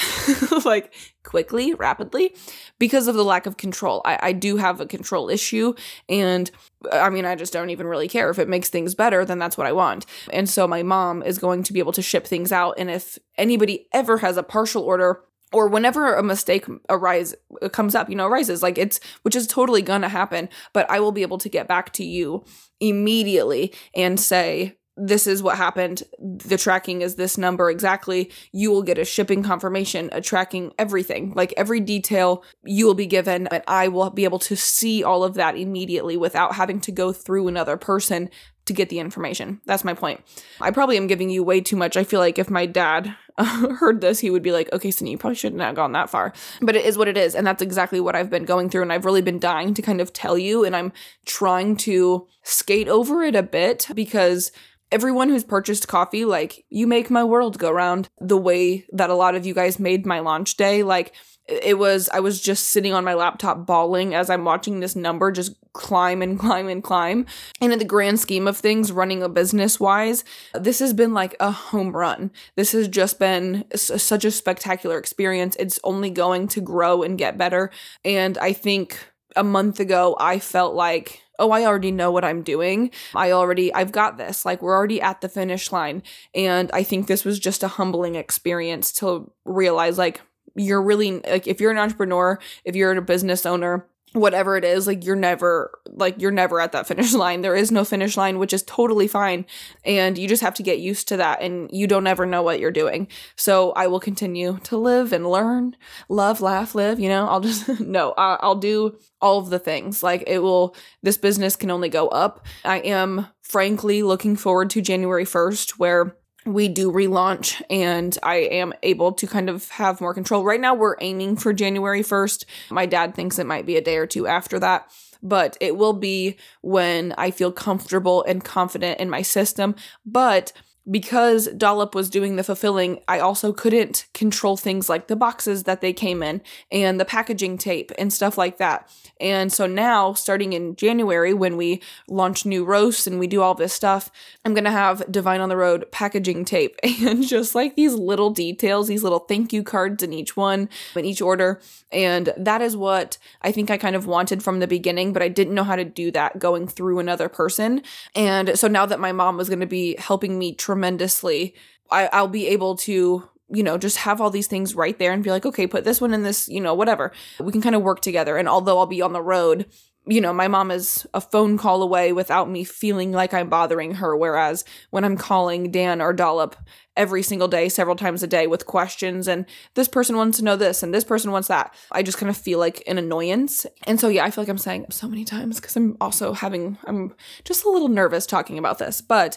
like quickly, rapidly, because of the lack of control. I, I do have a control issue, and I mean, I just don't even really care. If it makes things better, then that's what I want. And so my mom is going to be able to ship things out. And if anybody ever has a partial order, or whenever a mistake arise comes up you know arises like it's which is totally gonna happen but i will be able to get back to you immediately and say this is what happened. The tracking is this number exactly. You will get a shipping confirmation, a tracking everything, like every detail you will be given. And I will be able to see all of that immediately without having to go through another person to get the information. That's my point. I probably am giving you way too much. I feel like if my dad heard this, he would be like, okay, Cindy, you probably shouldn't have gone that far. But it is what it is. And that's exactly what I've been going through. And I've really been dying to kind of tell you. And I'm trying to skate over it a bit because everyone who's purchased coffee, like, you make my world go round the way that a lot of you guys made my launch day. Like, it was, I was just sitting on my laptop bawling as I'm watching this number just climb and climb and climb. And in the grand scheme of things, running a business wise, this has been like a home run. This has just been such a spectacular experience. It's only going to grow and get better. And I think a month ago, I felt like oh, I already know what I'm doing. I already, I've got this. Like, we're already at the finish line. And I think this was just a humbling experience to realize, like, you're really, like, if you're an entrepreneur, if you're a business owner, whatever it is like you're never like you're never at that finish line. There is no finish line which is totally fine and you just have to get used to that and you don't ever know what you're doing. So i will continue to live and learn love laugh live you know? I'll just no i'll do all of the things. Like it will this business can only go up. I am frankly looking forward to january 1st where we do relaunch and I am able to kind of have more control. Right now, we're aiming for January 1st. My dad thinks it might be a day or two after that, but it will be when I feel comfortable and confident in my system. But because Dollop was doing the fulfilling, I also couldn't control things like the boxes that they came in and the packaging tape and stuff like that. And so now, starting in January, when we launch new roasts and we do all this stuff, I'm to have Divine on the Road packaging tape and just like these little details, these little thank you cards in each one, in each order. And that is what I think I kind of wanted from the beginning, but I didn't know how to do that going through another person. And so now that my mom was to be helping me tremendously, I, I'll be able to you know, just have all these things right there and be like, okay, put this one in this, you know, whatever. We can kind of work together. And although I'll be on the road, you know, my mom is a phone call away without me feeling like I'm bothering her. Whereas when I'm calling Dan or Dollop every single day, several times a day with questions, and this person wants to know this and this person wants that, I just kind of feel like an annoyance. And so, yeah, I feel like I'm saying so many times because I'm also having, I'm just a little nervous talking about this. But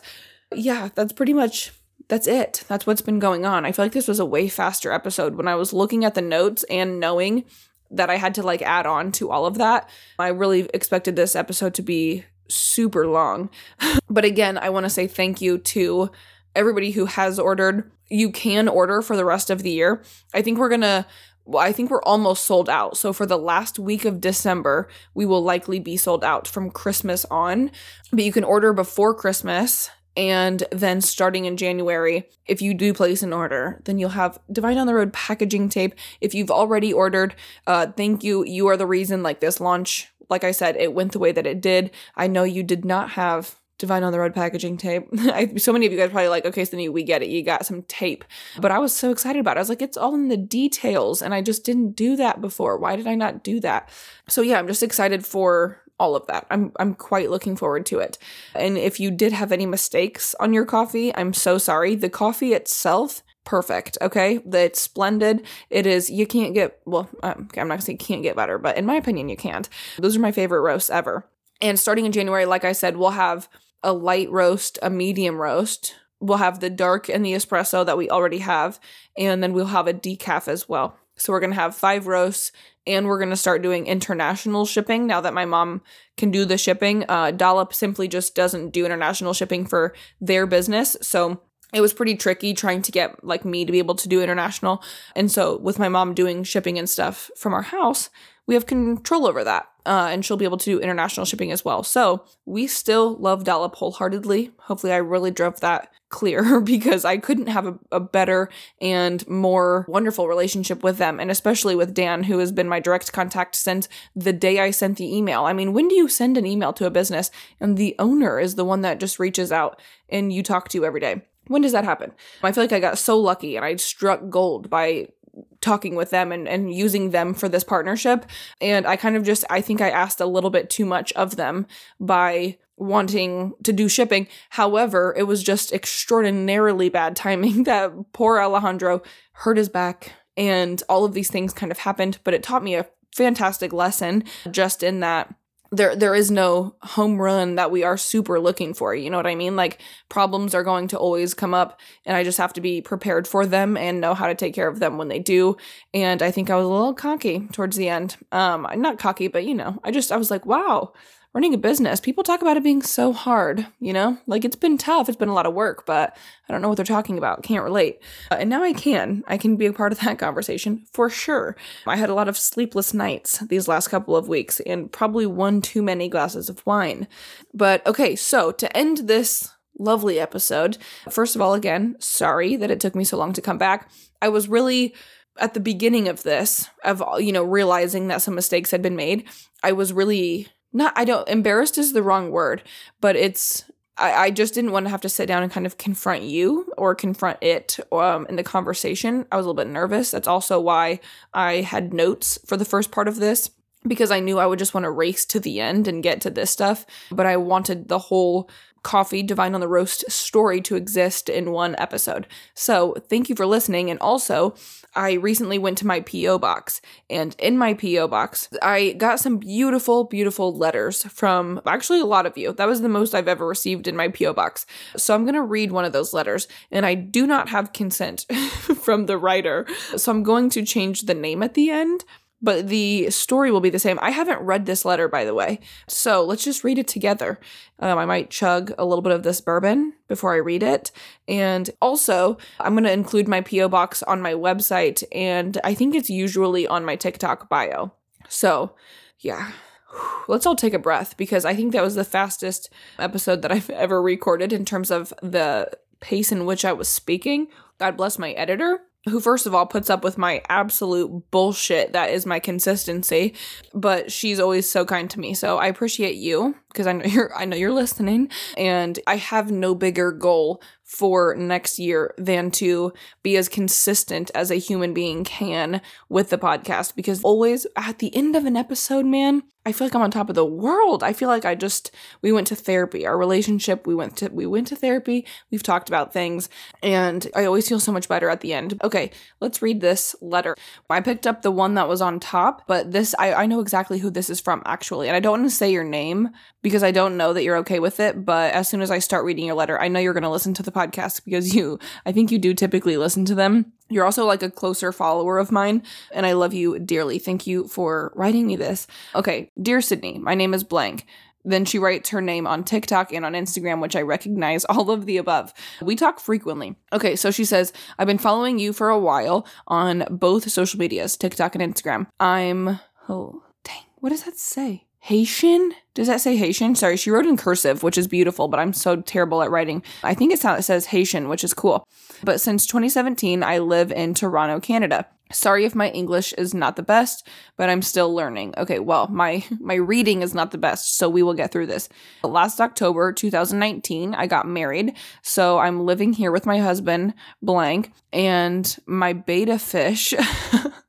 yeah, that's pretty much that's it. That's what's been going on. I feel like this was a way faster episode when I was looking at the notes and knowing that I had to like add on to all of that. I really expected this episode to be super long. but again, I want to say thank you to everybody who has ordered. You can order for the rest of the year. I think we're going to well, I think we're almost sold out. So for the last week of December, we will likely be sold out from Christmas on. But you can order before Christmas and then starting in January, if you do place an order, then you'll have Divine on the Road packaging tape. If you've already ordered, uh, thank you. You are the reason, like this launch, like I said, it went the way that it did. I know you did not have Divine on the Road packaging tape. I, so many of you guys probably like, okay, so then we get it. You got some tape. But I was so excited about it. I was like, it's all in the details. And I just didn't do that before. Why did I not do that? So yeah, I'm just excited for all of that. I'm I'm quite looking forward to it. And if you did have any mistakes on your coffee, I'm so sorry. The coffee itself perfect okay it's splendid it is you can't get well um, i'm not gonna say you can't get better but in my opinion you can't those are my favorite roasts ever and starting in january like i said we'll have a light roast a medium roast we'll have the dark and the espresso that we already have and then we'll have a decaf as well so we're to have five roasts and we're going to start doing international shipping now that my mom can do the shipping. Uh, Dollop simply just doesn't do international shipping for their business. So it was pretty tricky trying to get like me to be able to do international. And so with my mom doing shipping and stuff from our house, we have control over that. Uh, and she'll be able to do international shipping as well. So we still love Dollop wholeheartedly. Hopefully, I really drove that clear because I couldn't have a, a, better and more wonderful relationship with them, and especially with Dan, who has been my direct contact since the day I sent the email. I mean, when do you send an email to a business and the owner is the one that just reaches out and you talk to every day? When does that happen? I feel like I got so lucky and I struck gold by talking with them and, and using them for this partnership. And I kind of just, I think I asked a little bit too much of them by wanting to do shipping. However, it was just extraordinarily bad timing that poor Alejandro hurt his back and all of these things kind of happened, but it taught me a fantastic lesson just in that there there is no home run that we are super looking for you know what i mean? Like problems are going to always come up and i just have to be prepared for them and know how to take care of them when they do. And i think i was a little cocky towards the end. Um not cocky but you know i just i was like wow running a business, people talk about it being so hard, you know? Like it's been tough, it's been a lot of work, but I don't know what they're talking about. Can't relate. Uh, and now I can. I can be a part of that conversation for sure. I had a lot of sleepless nights these last couple of weeks and probably one too many glasses of wine. But okay, so to end this lovely episode, first of all, again, sorry that it took me so long to come back. I was really at the beginning of this of you know realizing that some mistakes had been made i was really not I don't embarrassed is the wrong word, but it's I, I just didn't want to have to sit down and kind of confront you or confront it um, in the conversation. I was a little bit nervous. That's also why I had notes for the first part of this because I knew I would just want to race to the end and get to this stuff, but I wanted the whole coffee divine on the roast story to exist in one episode. So, thank you for listening and also I recently went to my PO box and in my PO box I got some beautiful beautiful letters from actually a lot of you. That was the most I've ever received in my PO box. So I'm going to read one of those letters and I do not have consent from the writer. So I'm going to change the name at the end but the story will be the same. I haven't read this letter, by the way. So let's just read it together. Um, I might chug a little bit of this bourbon before I read it. And also, I'm going to include my P.O. box on my website, and I think it's usually on my TikTok bio. So, yeah. Let's all take a breath because I think that was the fastest episode that I've ever recorded in terms of the pace in which I was speaking. God bless my editor who first of all puts up with my absolute bullshit that is my consistency but she's always so kind to me. So i appreciate you because i know you're i know you're listening and i have no bigger goal for next year than to be as consistent as a human being can with the podcast because always at the end of an episode man I feel like I'm on top of the world. I feel like I just we went to therapy. Our relationship, we went to we went to therapy. We've talked about things and I always feel so much better at the end. Okay, let's read this letter. I picked up the one that was on top, but this I, I know exactly who this is from actually. And I don't want to say your name because I don't know that you're okay with it, but as soon as I start reading your letter, I know you're going to listen to the podcast because you I think you do typically listen to them. You're also like a closer follower of mine, and I love you dearly. Thank you for writing me this. Okay, dear Sydney, my name is blank. Then she writes her name on TikTok and on Instagram, which I recognize all of the above. We talk frequently. Okay, so she says, I've been following you for a while on both social medias, TikTok and Instagram. I'm, oh, dang, what does that say? Haitian? Does that say Haitian? Sorry, she wrote in cursive, which is beautiful, but I'm so terrible at writing. I think it's how it says Haitian, which is cool. But since 2017, I live in Toronto, Canada. Sorry if my English is not the best, but I'm still learning. Okay, well, my my reading is not the best, so we will get through this. Last October 2019, I got married, so I'm living here with my husband, blank, and my betta fish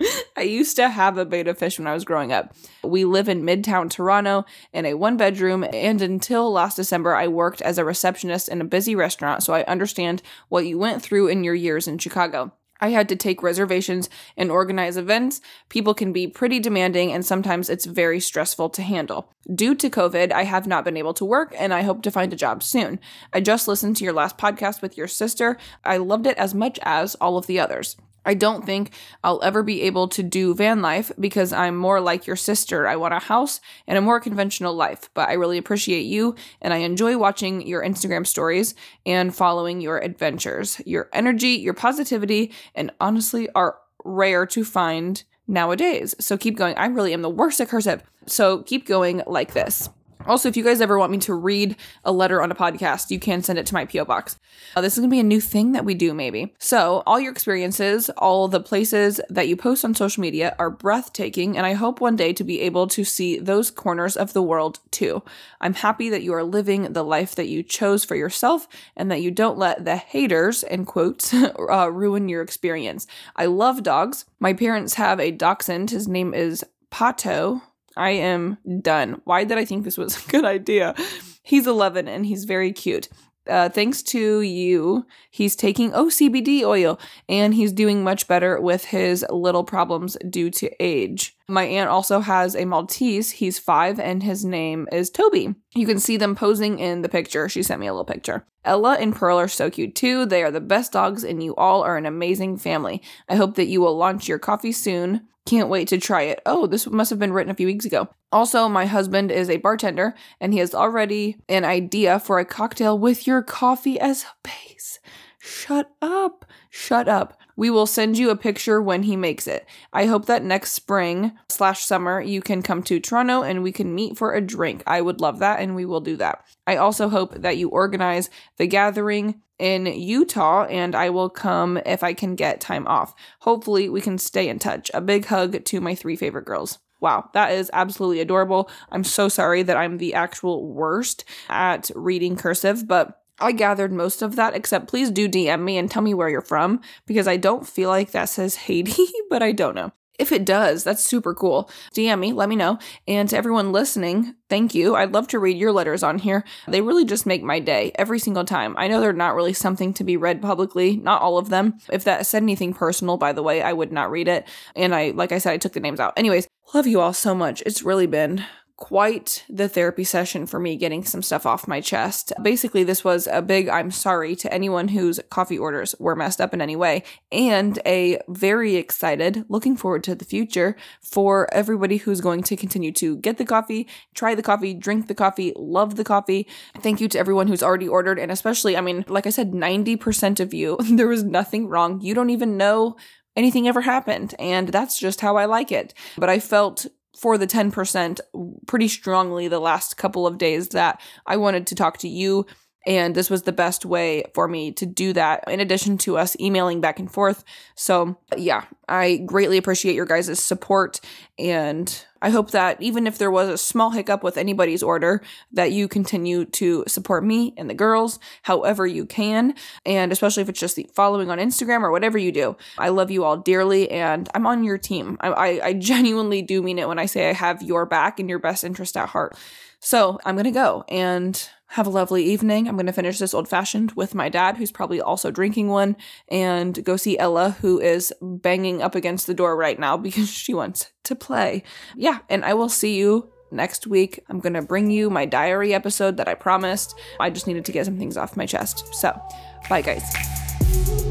I used to have a betta fish when I was growing up. We live in Midtown Toronto in a one bedroom, and until last December, I worked as a receptionist in a busy restaurant, so I understand what you went through in your years in Chicago. I had to take reservations and organize events. People can be pretty demanding, and sometimes it's very stressful to handle. Due to COVID, I have not been able to work, and I hope to find a job soon. I just listened to your last podcast with your sister. I loved it as much as all of the others. I don't think I'll ever be able to do van life because I'm more like your sister. I want a house and a more conventional life, but I really appreciate you and I enjoy watching your Instagram stories and following your adventures. Your energy, your positivity, and honestly are rare to find nowadays. So keep going. I really am the worst at cursive. So keep going like this. Also, if you guys ever want me to read a letter on a podcast, you can send it to my P.O. box. Uh, this is going to be a new thing that we do, maybe. So, all your experiences, all the places that you post on social media are breathtaking, and I hope one day to be able to see those corners of the world too. I'm happy that you are living the life that you chose for yourself and that you don't let the haters, in quotes, uh, ruin your experience. I love dogs. My parents have a dachshund. His name is Pato. I am done. Why did I think this was a good idea? He's 11 and he's very cute. Uh, thanks to you, he's taking OCBD oil and he's doing much better with his little problems due to age. My aunt also has a Maltese. He's five and his name is Toby. You can see them posing in the picture. She sent me a little picture. Ella and Pearl are so cute too. They are the best dogs and you all are an amazing family. I hope that you will launch your coffee soon. Can't wait to try it. Oh, this must have been written a few weeks ago. Also, my husband is a bartender and he has already an idea for a cocktail with your coffee as a base. Shut up. Shut up. We will send you a picture when he makes it. I hope that next spring slash summer you can come to Toronto and we can meet for a drink. I would love that and we will do that. I also hope that you organize the gathering in Utah and I will come if I can get time off. Hopefully, we can stay in touch. A big hug to my three favorite girls. Wow, that is absolutely adorable. I'm so sorry that I'm the actual worst at reading cursive, but I gathered most of that, except please do DM me and tell me where you're from because I don't feel like that says Haiti, but I don't know. If it does, that's super cool. DM me, let me know. And to everyone listening, thank you. I'd love to read your letters on here. They really just make my day every single time. I know they're not really something to be read publicly, not all of them. If that said anything personal, by the way, I would not read it. And I, like I said, I took the names out. Anyways, love you all so much. It's really been quite the therapy session for me getting some stuff off my chest. Basically, this was a big I'm sorry to anyone whose coffee orders were messed up in any way, and a very excited, looking forward to the future for everybody who's going to continue to get the coffee, try the coffee, drink the coffee, love the coffee. Thank you to everyone who's already ordered, and especially, I mean, like I said, 90% of you, there was nothing wrong. You don't even know anything ever happened. And that's just how I like it. But I felt for the 10% pretty strongly the last couple of days that I wanted to talk to you. And this was the best way for me to do that, in addition to us emailing back and forth. So, yeah, I greatly appreciate your guys' support. And I hope that even if there was a small hiccup with anybody's order, that you continue to support me and the girls however you can. And especially if it's just the following on Instagram or whatever you do. I love you all dearly and I'm on your team. I, I, I genuinely do mean it when I say I have your back and your best interest at heart. So I'm going to go and have a lovely evening. I'm going to finish this old fashioned with my dad, who's probably also drinking one, and go see Ella, who is banging up against the door right now because she wants to play. Yeah, and I will see you next week. I'm going to bring you my diary episode that I promised. I just needed to get some things off my chest. So, bye, guys.